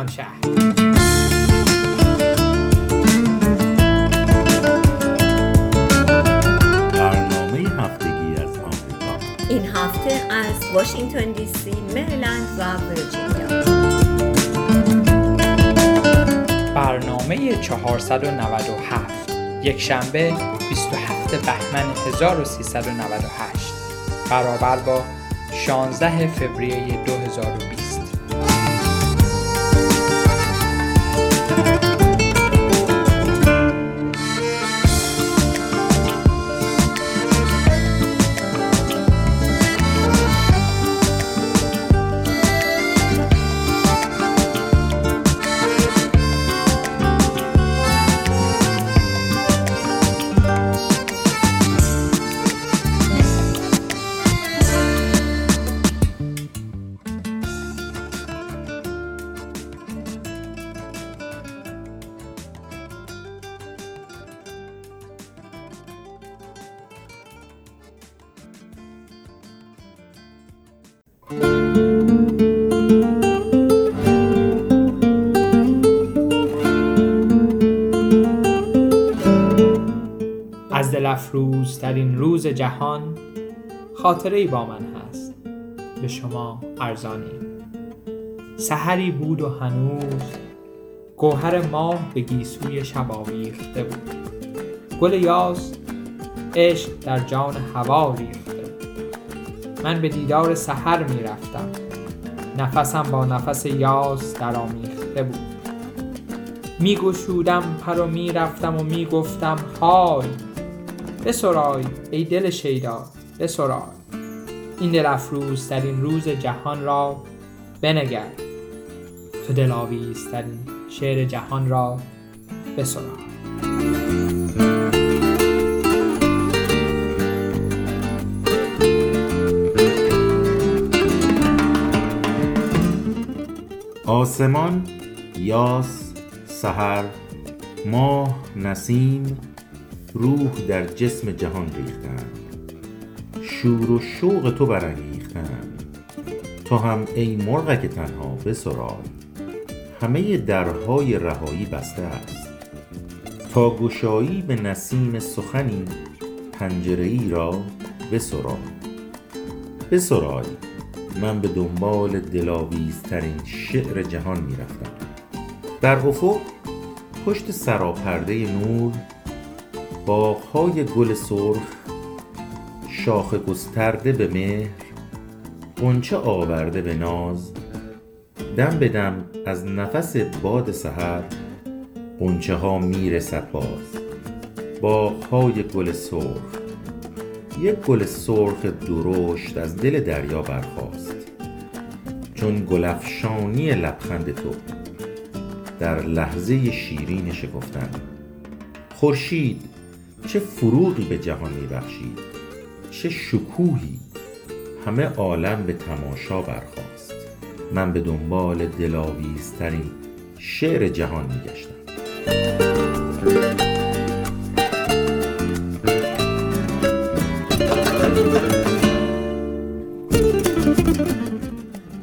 ایران شهر برنامه هفتگی از آمریکا. این هفته از واشنگتن دی سی، مریلند و ویرجینیا برنامه 497 یک شنبه 27 بهمن 1398 برابر با 16 فوریه 2020 از دلفروزترین روز جهان خاطره ای با من هست. به شما ارزانی. سحری بود و هنوز گوهر ماه به گیسوی شب آویخته بود. گل یاس عشق در جان هوا ریخته. من به دیدار سحر می رفتم نفسم با نفس یاس در آمیخته بود. می گشودم پر و می رفتم و می گفتم های بسرای ای دل شیدا بسرای. این دل افروزترین روز جهان را بنگر. تو دلاویزترین شعر جهان را بسرای. آسمان یاس سحر ماه نسیم روح در جسم جهان ریختند. شور و شوق تو برانگیختند. تو هم ای مرغک تنها بسرای همه درهای رهایی بسته است. تا گشایی به نسیم سخنی پنجره ای را بسرای بسرای من به دنبال دلاویزترین شعر جهان می رفتم در افق پشت سراپرده نور باغهای گل سرخ شاخ گسترده به مهر غنچه آورده به ناز. دم به دم از نفس باد سحر غنچه ها می‌رسد باز باغهای گل سرخ یک گل سرخ درشت از دل دریا برخاست. چون گلفشانی لبخند تو در لحظه شیرین شکفتن. خورشید چه فروغی به جهان میبخشید؟ چه شکوهی؟ همه عالم به تماشا برخاست. من به دنبال دلاویزترین شعر جهان میگشتم.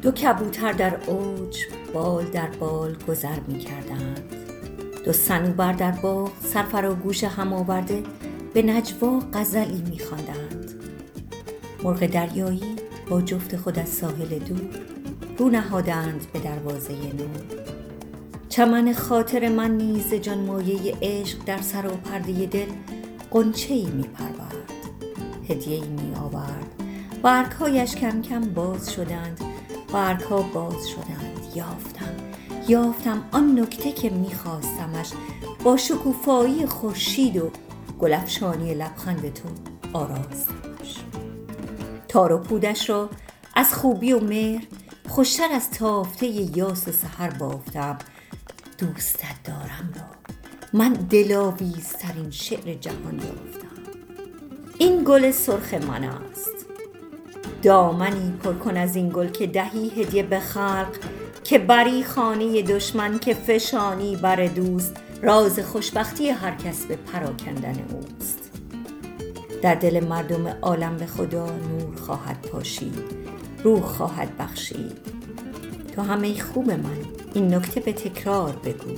دو کبوتر در اوج بال در بال گذر می کردند دو صنوبر در باغ سرفراگوش هم آورده به نجوا غزلی می خواندند. مرغ دریایی با جفت خود از ساحل دور رو نهادند به دروازه نور. چمن خاطر من نیز جانمایه عشق در سر و پرده دل قنچه ای می پرورد هدیه ای می آورد برگهایش کم کم باز شدند. برگها باز شدند. یافتم یافتم آن نکته که میخواستمش با شکوفایی خورشید و گلفشانی لبخند تو آراستمش. تار و پودش را از خوبی و مهر خوشتر از تافته یاس سحر بافتم. دوستت دارم را. من دلاویزترین شعر جهان یافتم. این گل سرخ من است. دامنی پر کن از این گل که دهی هدیه به خلق. که بری خانه دشمن که فشانی بر دوست راز خوشبختی هر کس به پراکندن اوست. در دل مردم عالم به خدا نور خواهد پاشید روح خواهد بخشید. تو همه خوب من این نکته به تکرار بگو.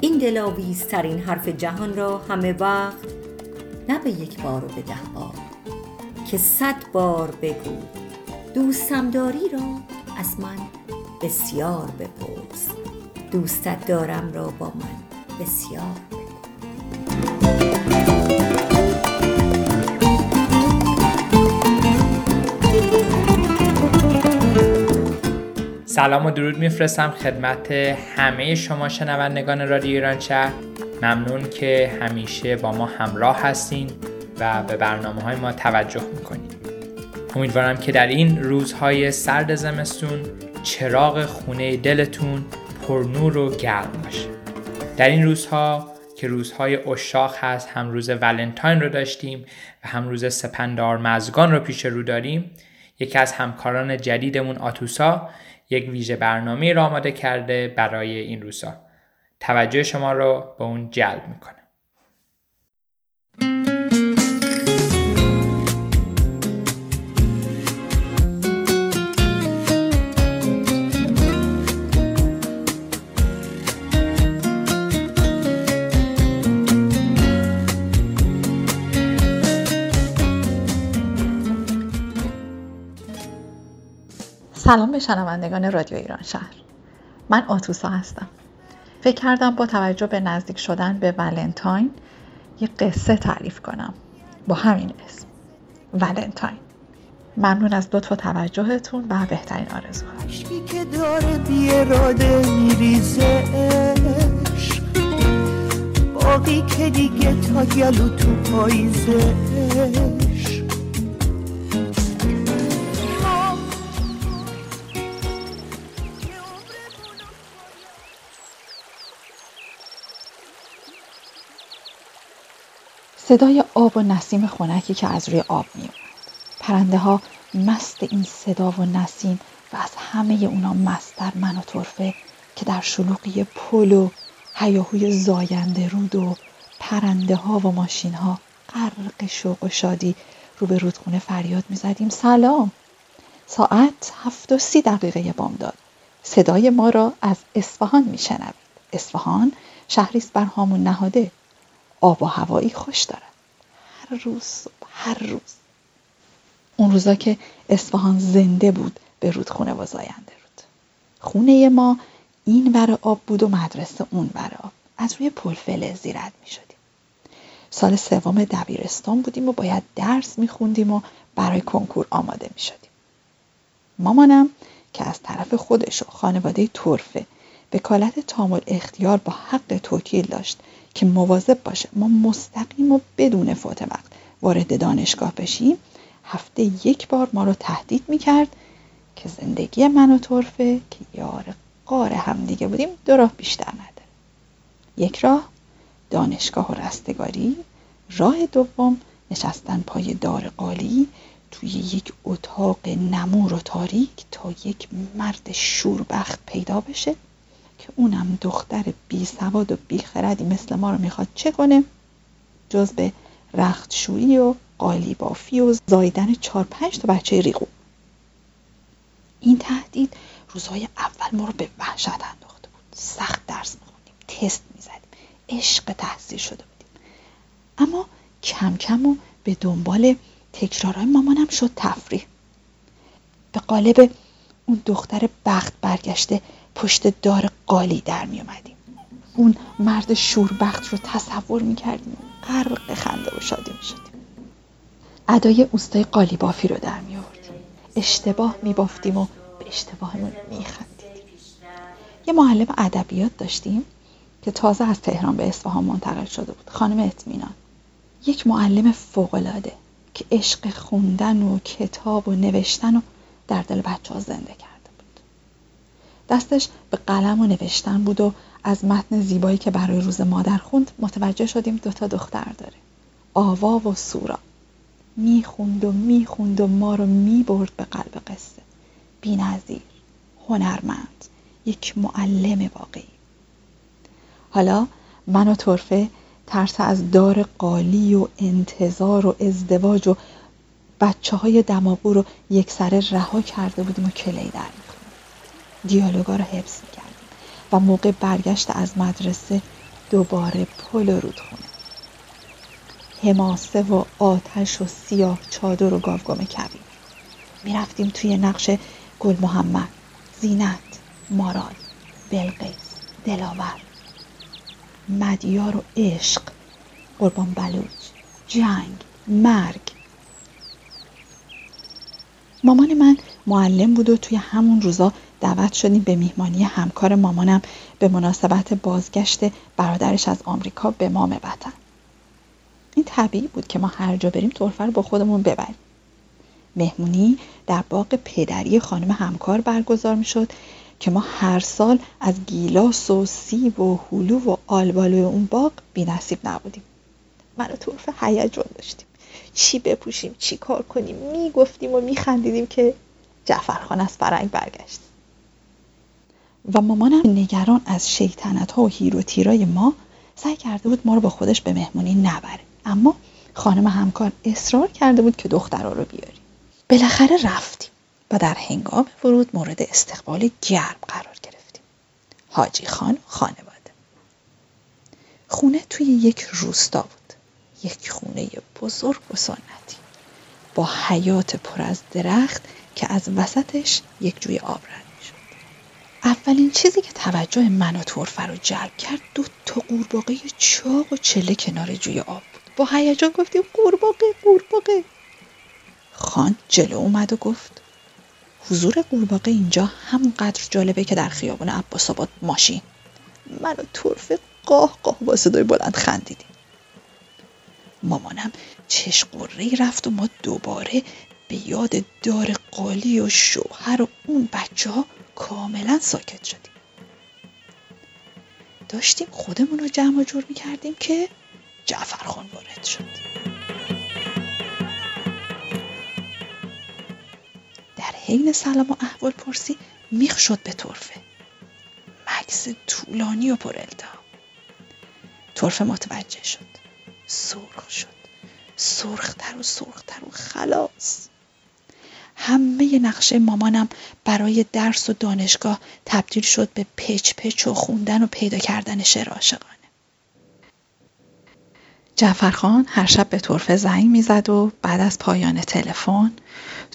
این دلاویزترین حرف جهان را همه وقت نه به یک بار و به ده بار که صد بار بگو. دوستم داری را از من بسیار بپرس. دوستت دارم را با من. بسیار. سلام و درود میفرستم خدمت همه شما شنوندگان رادیو ایران شهر. ممنون که همیشه با ما همراه هستین و به برنامه های ما توجه می‌کنین امیدوارم که در این روزهای سرد زمستون چراغ خونه دلتون پرنور و گرم باشه. در این روزها که روزهای اشاق هست هم روز ولنتاین رو داشتیم و هم روز سپندار مزگان رو پیش رو داریم یکی از همکاران جدیدمون آتوسا یک ویژه برنامه را آماده کرده برای این روزها. توجه شما رو به اون جلب می‌کنه سلام به شنوندگان رادیو ایران شهر. من آتوسا هستم. فکر کردم با توجه به نزدیک شدن به ولنتاین یه قصه تعریف کنم. با همین اسم. ولنتاین. ممنون از لطف و توجهتون و بهترین آرزوها. که داره بیراده میریزه باقی که دیگه تا گلو تو پاییزه صدای آب و نسیم خنکی که از روی آب می اومد. پرنده ها مست این صدا و نسیم و از همه اونا مستر من و طرفه که در شلوغی پل و هیاهوی زاینده رود و پرنده ها و ماشین ها غرق شوق و شادی رو به رودخونه فریاد می زدیم سلام. ساعت هفت و سی دقیقه بامداد. صدای ما را از اصفهان می شنوید اصفهان شهریست بر هامون نهاده. آب و هوایی خوش دارد هر روز هر روز. اون روزا که اصفهان زنده بود به رودخونه و زاینده رود. خونه ما این ور آب بود و مدرسه اون ور آب. از روی پل فلزی رد می شدیم. سال سوم دبیرستان بودیم و باید درس می خوندیم و برای کنکور آماده می شدیم. مامانم که از طرف خودش و خانواده طرفه وکالت تامل اختیار با حق توکیل داشت که مواظب باشه ما مستقیم و بدون فوت وقت وارد دانشگاه بشیم هفته یک بار ما رو تهدید می‌کرد که زندگی من و طرفه که یار قار هم دیگه بودیم دو راه بیشتر نداره. یک راه دانشگاه و رستگاری. راه دوم نشستن پای دار قالی توی یک اتاق نمور و تاریک تا یک مرد شوربخت پیدا بشه. که اونم دختر بی سواد و بی خردی مثل ما رو می‌خواد چه کنه؟ جز به رختشویی و قالی بافی و زایدن چار پنج تا بچه ریغو. این تهدید روزهای اول ما رو به وحشت انداخته بود. سخت درس میخوندیم تست می‌زدیم عشق تحصیل شده بودیم. اما کم کم و به دنبال تکرارهای مامانم شد تفریح. به قالب اون دختر بخت برگشته پشت دار قالی در می اومدیم. اون مرد شوربخت رو تصور می کردیم غرق خنده و شادی می شدیم. ادای اوستای قالی بافی رو در می آوردیم. اشتباه می بافتیم و به اشتباهمون می خندیدیم. یه معلم ادبیات داشتیم که تازه از تهران به اصفهان منتقل شده بود. خانم اطمینان. یک معلم فوقالعاده که عشق خوندن و کتاب و نوشتن و در دل بچه ها زنده کرد. دستش به قلم و نوشتن بود و از متن زیبایی که برای روز مادر خوند متوجه شدیم دوتا دختر داره. آوا و سورا. می‌خوند و می‌خوند و ما رو می‌برد به قلب قصه. بینظیر هنرمند یک معلم واقعی. حالا من و طرفه ترس از دار قالی و انتظار و ازدواج و بچه های دماغو رو یک سره رها کرده بودیم و کلی در دیالوگا رو حفظ می‌کردیم و موقع برگشت از مدرسه دوباره پل رودخونه حماسه و آتش و سیاه چادر و گاوگام کبیر. می‌رفتیم توی نقش گل محمد زینت مارال بلقیس دلاور. مدیار و عشق قربان بلوچ جنگ مرگ. مامان من معلم بود و توی همون روزا دعوت شدیم به میهمانی همکار مامانم به مناسبت بازگشت برادرش از آمریکا به مام وطن. این طبیعی بود که ما هر جا بریم طرفه رو با خودمون ببریم. مهمونی در باغ پدری خانم همکار برگزار می شد که ما هر سال از گیلاس و سیب و هلو و آلبالوی اون باغ بی نصیب نبودیم. من و طرفه هیجان داشتیم. چی بپوشیم چی کار کنیم؟ می‌گفتیم و میخندیدیم که جعفرخان از فرنگ برگشت. و مامانم نگران از شیطنت ها و هیر و تیرای ما سعی کرده بود ما رو با خودش به مهمونی نبره. اما خانم همکار اصرار کرده بود که دخترها رو بیاریم بالاخره رفتیم و در هنگام ورود مورد استقبال گرم قرار گرفتیم. حاجی خان خانواده. خونه توی یک روستا بود. یک خونه بزرگ و سنتی. با حیات پر از درخت که از وسطش یک جوی آب رد اولین چیزی که توجه من و طرفه رو جلب کرد دو تا قورباغه چاق و چله کنار جوی آب بود. با هیجان گفتیم قورباغه قورباغه. خان جلو اومد و گفت حضور قورباغه اینجا همونقدر جالبه که در خیابان عباس آباد ماشین. من و طرفه قاه قاه با صدای بلند خندیدیم. مامانم چش قره رفت و ما دوباره به یاد دار قالی و شوهر و اون بچه ها کاملا ساکت شدیم. داشتیم خودمون رو جمع جور می کردیم که جعفرخان وارد شد. در حین سلام و احوال پرسی میخ شد به طرفه. مکس طولانی و پر التهاب. طرفه متوجه شد. سرخ شد. سرختر و سرختر و خلاص. همه نقشه مامانم برای درس و دانشگاه تبدیل شد به پچ پچ و خوندن و پیدا کردن شعر عاشقانه جعفرخان هر شب به طرفه زنگ می‌زد و بعد از پایان تلفن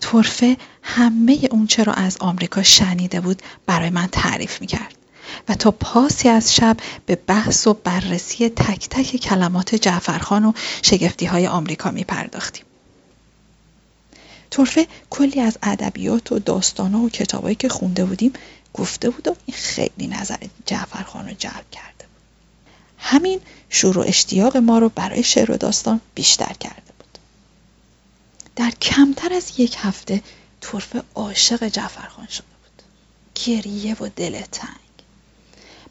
طرفه همه اون چرا از آمریکا شنیده بود برای من تعریف می‌کرد و تا پاسی از شب به بحث و بررسی تک تک کلمات جعفرخان و شگفتی های آمریکا می پرداختیم. طرفه کلی از ادبیات و داستانها و کتابایی که خونده بودیم گفته بود و این خیلی نظر جعفرخان رو جلب کرده بود. همین شور اشتیاق ما رو برای شعر و داستان بیشتر کرده بود. در کمتر از یک هفته طرفه عاشق جعفرخان شده بود. گریه و دل تنگ.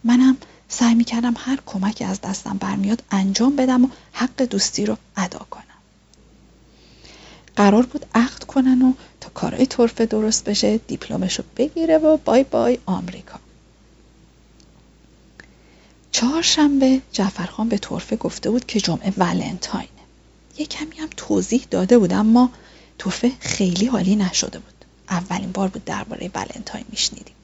منم سعی می‌کردم هر کمکی از دستم برمیاد انجام بدم و حق دوستی رو ادا کنم قرار بود عقد کنن و تا کارهای طرفه درست بشه دیپلمش رو بگیره و بای بای آمریکا. چهارشنبه جعفرخان به طرفه گفته بود که جمعه ولنتاینه یه کمی هم توضیح داده بود اما طرفه خیلی حالی نشده بود. اولین بار بود درباره ولنتاین میشنیدیم.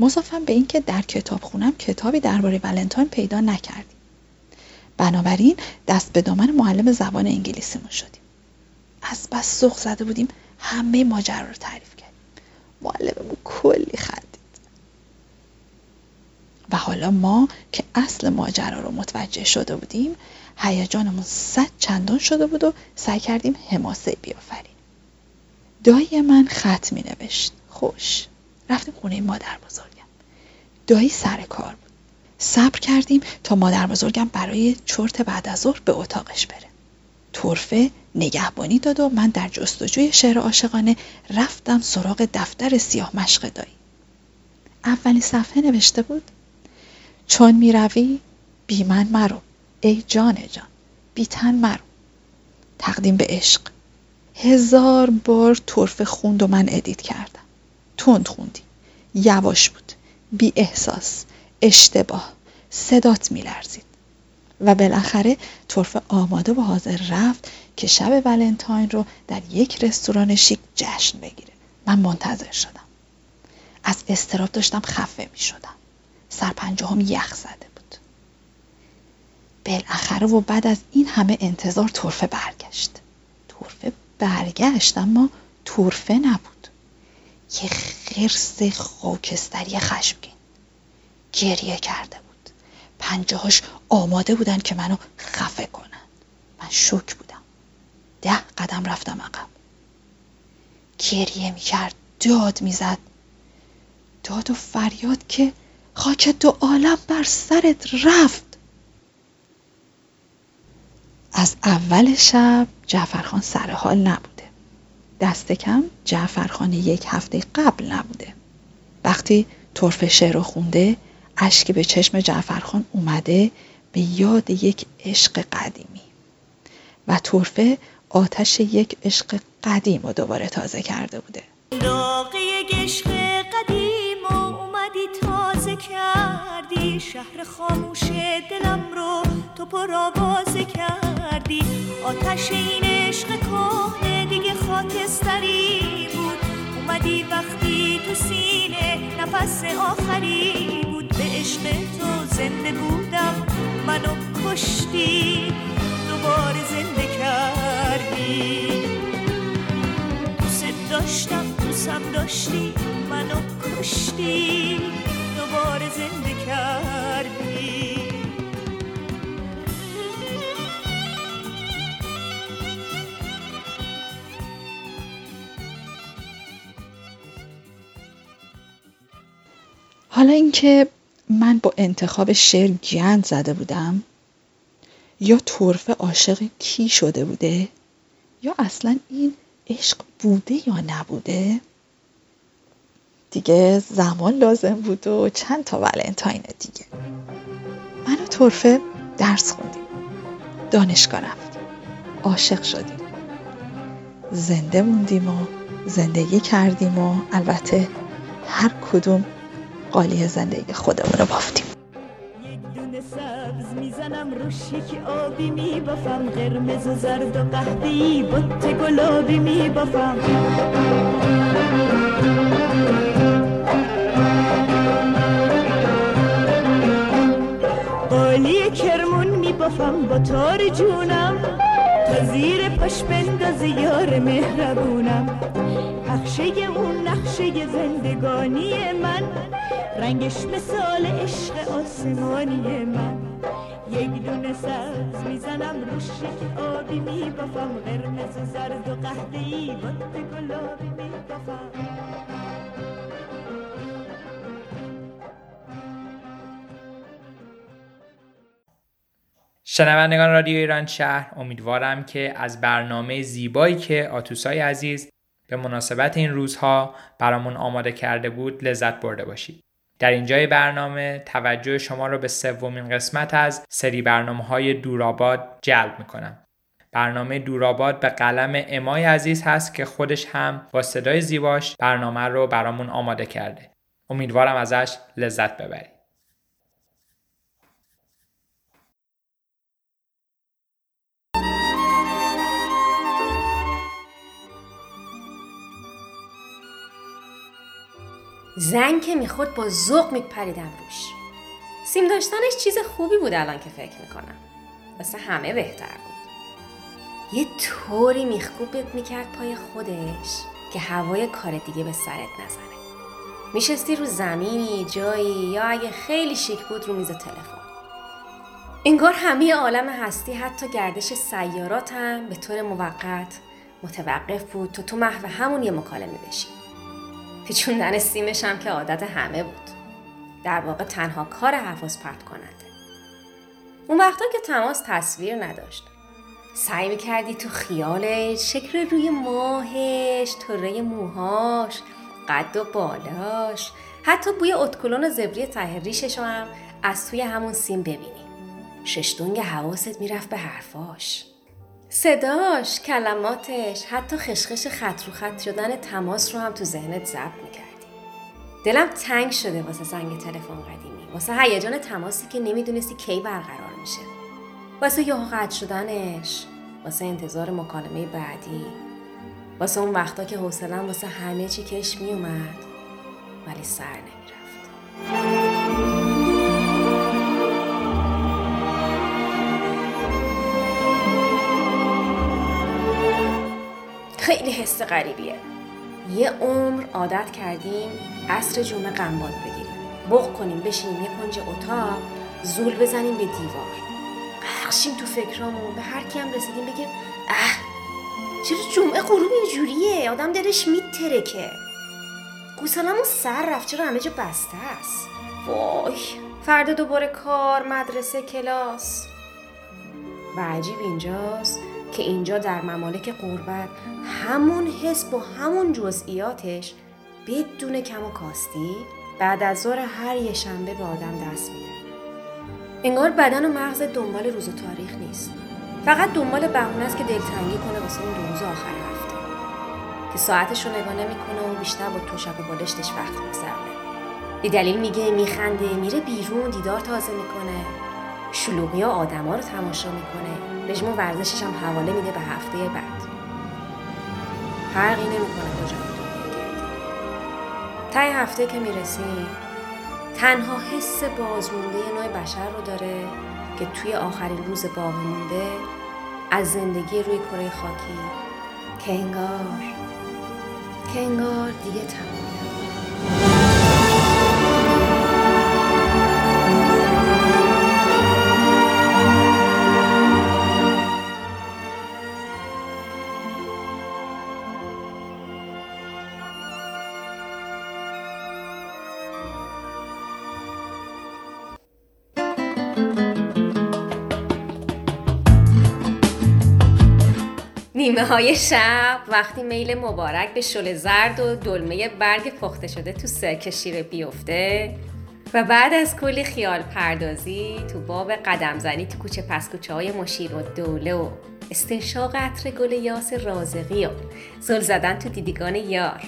مضافم به اینکه در کتابخونم کتابی درباره ولنتاین پیدا نکردیم. بنابراین دست به دامن معلم زبان انگلیسیمون شدیم. از بس سوق زده بودیم همه ماجرا رو تعریف کردیم. معلممون کلی خندید. و حالا ما که اصل ماجرا رو متوجه شده بودیم هیجانمون صد چندان شده بود و سعی کردیم حماسه بیافریم دایی من خط می نوشت. خوش. رفتیم خونه مادر بزرگم. دایی سر کار بود. صبر کردیم تا مادر بزرگم برای چرت بعد از ظهر به اتاقش بره. طرفه نگهبانی داد و من در جستجوی شعر عاشقانه رفتم سراغ دفتر سیاه مشق دایی اولین صفحه نوشته بود چون می‌روی بی من مرو. ای جان جان بی تن مرو. تقدیم به عشق. هزار بار طرف خوند و من ادیت کردم. تند خوندی. یواش بود. بی احساس. اشتباه. صدات میلرزید. و بالاخره طرف آماده و حاضر رفت که شب ولنتاین رو در یک رستوران شیک جشن بگیره. من منتظر شدم. از استراب داشتم خفه می شدم. سرپنجهم یخ زده بود. بالاخره و بعد از این همه انتظار طرفه برگشت. طرفه برگشت اما طرفه نبود. یه خرس خاکستری خشمگین گریه کرده بود. پنجهاش آماده بودن که منو خفه کنن من شک بودم. ده قدم رفتم عقب. گریه می‌کرد داد می‌زد. داد و فریاد که خاک دو عالم بر سرت رفت. از اول شب جعفرخان سر حال نبوده. دست کم جعفرخان یک هفته قبل نبوده. وقتی طرف شعر رو خونده اشکی به چشم جعفرخان اومده به یاد یک عشق قدیمی و طرفه آتش یک عشق قدیم رو دوباره تازه کرده بوده. داغ یک عشق قدیم و اومدی تازه کردی. شهر خاموش دلم رو تو پر آوازه کردی. آتش این عشق کهنه دیگه خاکستری بود. اومدی وقتی تو سینه نفس آخری بود. عشق تو زنده بودم. منو کشتی دوباره زنده کردی. دوست داشتم دوستم داشتی منو کشتی دوباره زنده کردی. حالا اینکه من با انتخاب شعر گند زده بودم؟ یا طرفه عاشق کی شده بوده؟ یا اصلا این عشق بوده یا نبوده؟ دیگه زمان لازم بود و چند تا ولنتاین دیگه. من و طرفه درس خوندیم. دانشگاه رفتیم. عاشق شدیم. زنده موندیم و زندگی کردیم و البته هر کدوم قالی زندگی خودمون رو بافتیم. سبز می‌زنم روش یک آبی میبافم. قرمز و زرد و قهوه‌ای بط گلابی میبافم. قالی کرمون میبافم با تار جونم. تا زیر پاش بندازه یار مهربونم. نقشه اون نقشه زندگانی من. رنگش مثال عشق آسمانی من. یک دونه سبز می‌زنم روش یک آبی میبافم قرمز و زرد و قهوه‌ای بط گلابی میبافم شنوندگان رادیو ایران شهر امیدوارم که از برنامه زیبایی که آتوسای عزیز به مناسبت این روزها برامون آماده کرده بود لذت برده باشید. در اینجای برنامه توجه شما را به سومین قسمت از سری برنامه های دوراباد جلب می‌کنم. برنامه دوراباد به قلم امای عزیز هست که خودش هم با صدای زیباش برنامه رو برامون آماده کرده. امیدوارم ازش لذت ببرید. زنگ که می‌خورد با ذوق میپریدم روش. سیم داشتنش چیز خوبی بود الان که فکر می‌کنم. واسه همه بهتر بود. یه طوری میخکوبت می‌کرد پای خودش که هوای کار دیگه به سرت نزنه. میشستی رو زمینی جایی یا اگه خیلی شیک بود رو میز تلفن. انگار همه عالم هستی حتی گردش سیارات هم به طور موقت متوقف بود. تا تو محو همون یه مکالمه بشی. پیچوندن سیمش هم که عادت همه بود. در واقع تنها کار حفاظ پرت کننده. اون وقتا که تماس تصویر نداشت. سعی می‌کردی تو خیالش شکل روی ماهش طره موهاش قد و بالاش حتی بوی اتکلون زبری ته ریشش رو هم از توی همون سیم ببینی. ششتونگ حواست می‌رفت به حرفاش. صداش، کلماتش، حتی خشخش خط رو خط شدن تماس رو هم تو ذهنت ضبط می‌کردی. دلم تنگ شده واسه زنگ تلفن قدیمی، واسه هیجان تماسی که نمی‌دونستی کی برقرار میشه. واسه یهو قطع شدنش، واسه انتظار مکالمه بعدی، واسه اون وقتا که حوصلم واسه همه چی کش میومد ولی سر نمی‌رفت. خیلی حس غریبیه. یه عمر عادت کردیم عصر جمعه قنباد بگیریم. بغ کنیم بشینیم یه کنج اتاق زول بزنیم به دیوار. قرقشیم تو فکرامون به هر کیم رسیدیم بگیم اه چرا جمعه غروب اینجوریه آدم دلش میترکه. گوسالمون سر رفت چرا همه جا بسته است؟ وای فردا دوباره کار مدرسه کلاس. و عجیب اینجاست که اینجا در ممالک قربت همون حس با همون جزئیاتش بدون کم و کاستی بعد از ظهر هر یه شنبه به آدم دست میده. انگار بدن و مغز دنبال روز و تاریخ نیست. فقط دنبال بهونه است که دلتنگی کنه واسه اون دو روز آخر هفته. که ساعتش رو نگاه نمی‌کنه و بیشتر با توشک و بالشتش وقت میگذرونه. بی دلیل میگه میخنده میره بیرون دیدار تازه می‌کنه. شلوغی ها آدما رو تماشا می‌کنه. رژیم ورزشش هم حواله میده به هفته بعد. فرقی نمی‌کنه کجا تای هفته که می‌رسیم تنها حس بازمونده نوع بشر رو داره که توی آخرین روز باقی مونده از زندگی روی کره خاکی. که انگار دیگه تمام نیمه های شب وقتی میل مبارک به شل زرد و دلمه برگ پخته شده تو سرک شیر بیفته و بعد از کلی خیال پردازی تو باب قدم زنی تو کوچه پس کوچه های مشیر و دوله و استنشاق عطر گل یاس رازقی و زل زدن تو دیدگان یار.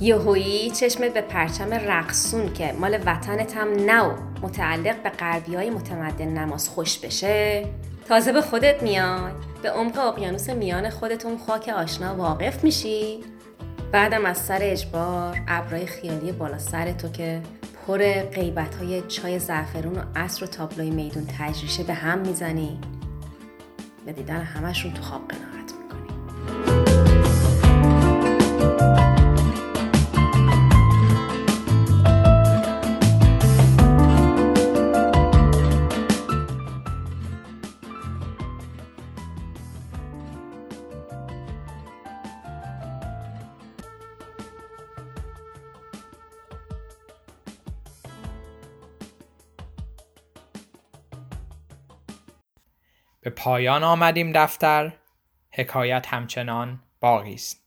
یهویی چشمت به پرچم رقصون که مال وطنت هم نو متعلق به غربی متمدن نماز خوش بشه. تازه به خودت میای. به عمق اقیانوس میان خودتون خاک آشنا واقف میشی. بعدم از سر اجبار ابرای خیالی بالا سر تو که پر غیبت های چای زعفرون و عصر و تابلوی میدون تجریشه به هم می‌زنی. به دیدن همشون تو خواب قناعت به پایان آمدیم دفتر. حکایت همچنان باقی است.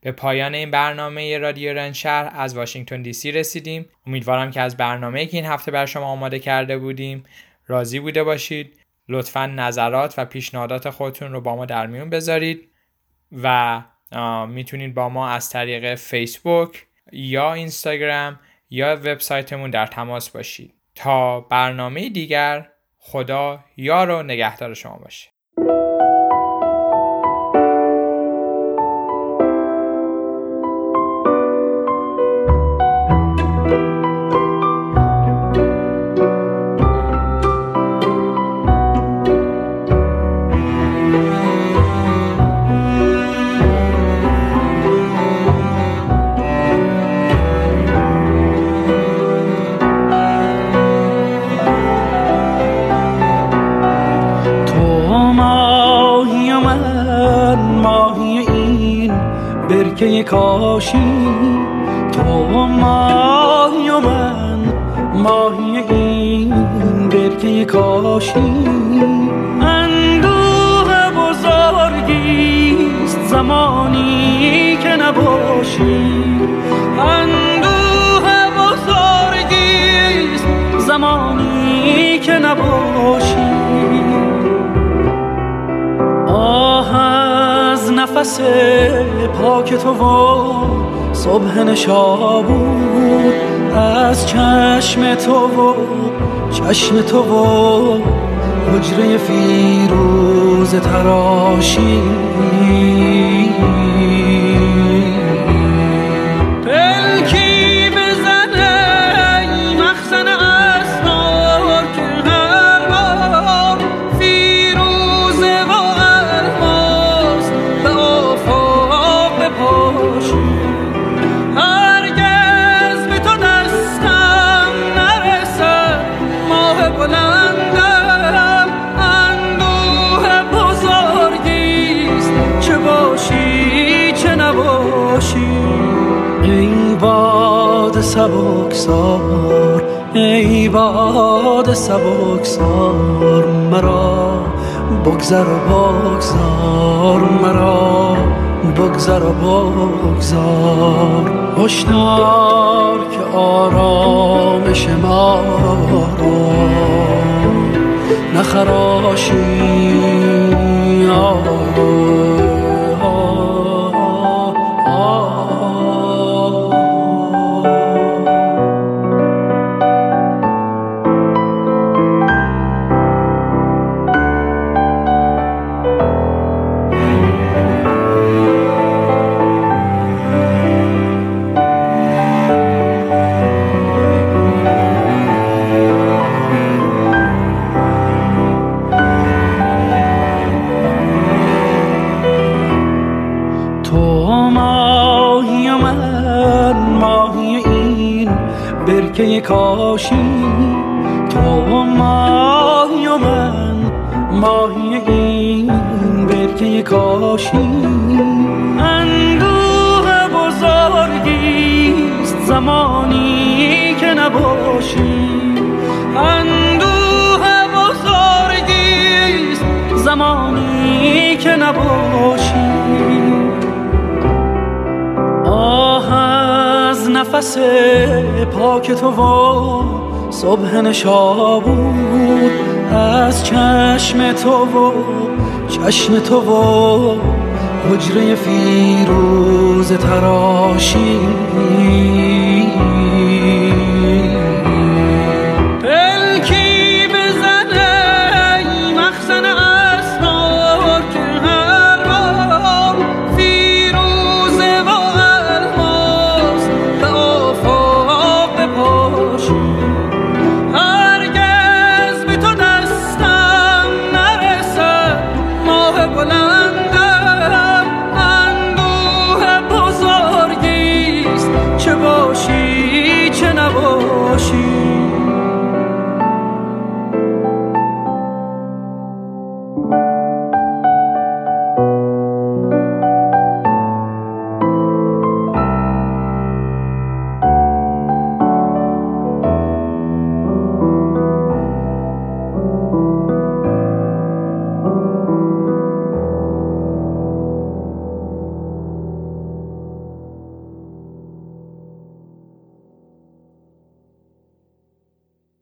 به پایان این برنامه رادیو رنشهر از واشنگتن دی سی رسیدیم. امیدوارم که از برنامه که این هفته بر شما آماده کرده بودیم راضی بوده باشید. لطفا نظرات و پیشنهادات خودتون رو با ما در میون بذارید و می‌تونید با ما از طریق فیسبوک یا اینستاگرام یا وبسایتمون در تماس باشید. تا برنامه دیگر خدا یار و نگهدار شما باشه. برکه کاشی نفس پاک تو و صبح نشابود از چشم تو و چشم تو و حجره فیروز تراشی. سبکسار ای باد سبکسار مرا بگذر و بگذار مرا بگذر و بگذار. هشدار که آرامش ما را نخراشی کاشی تو ماهی و من ماهی این برکه کاشی. اندوه بزرگیست زمانی که نباشی. اندوه بزرگیست زمانی که نباشی. نفس پاک تو و صبح نشابود از چشم تو و چشم تو و حجره فیروز تراشی.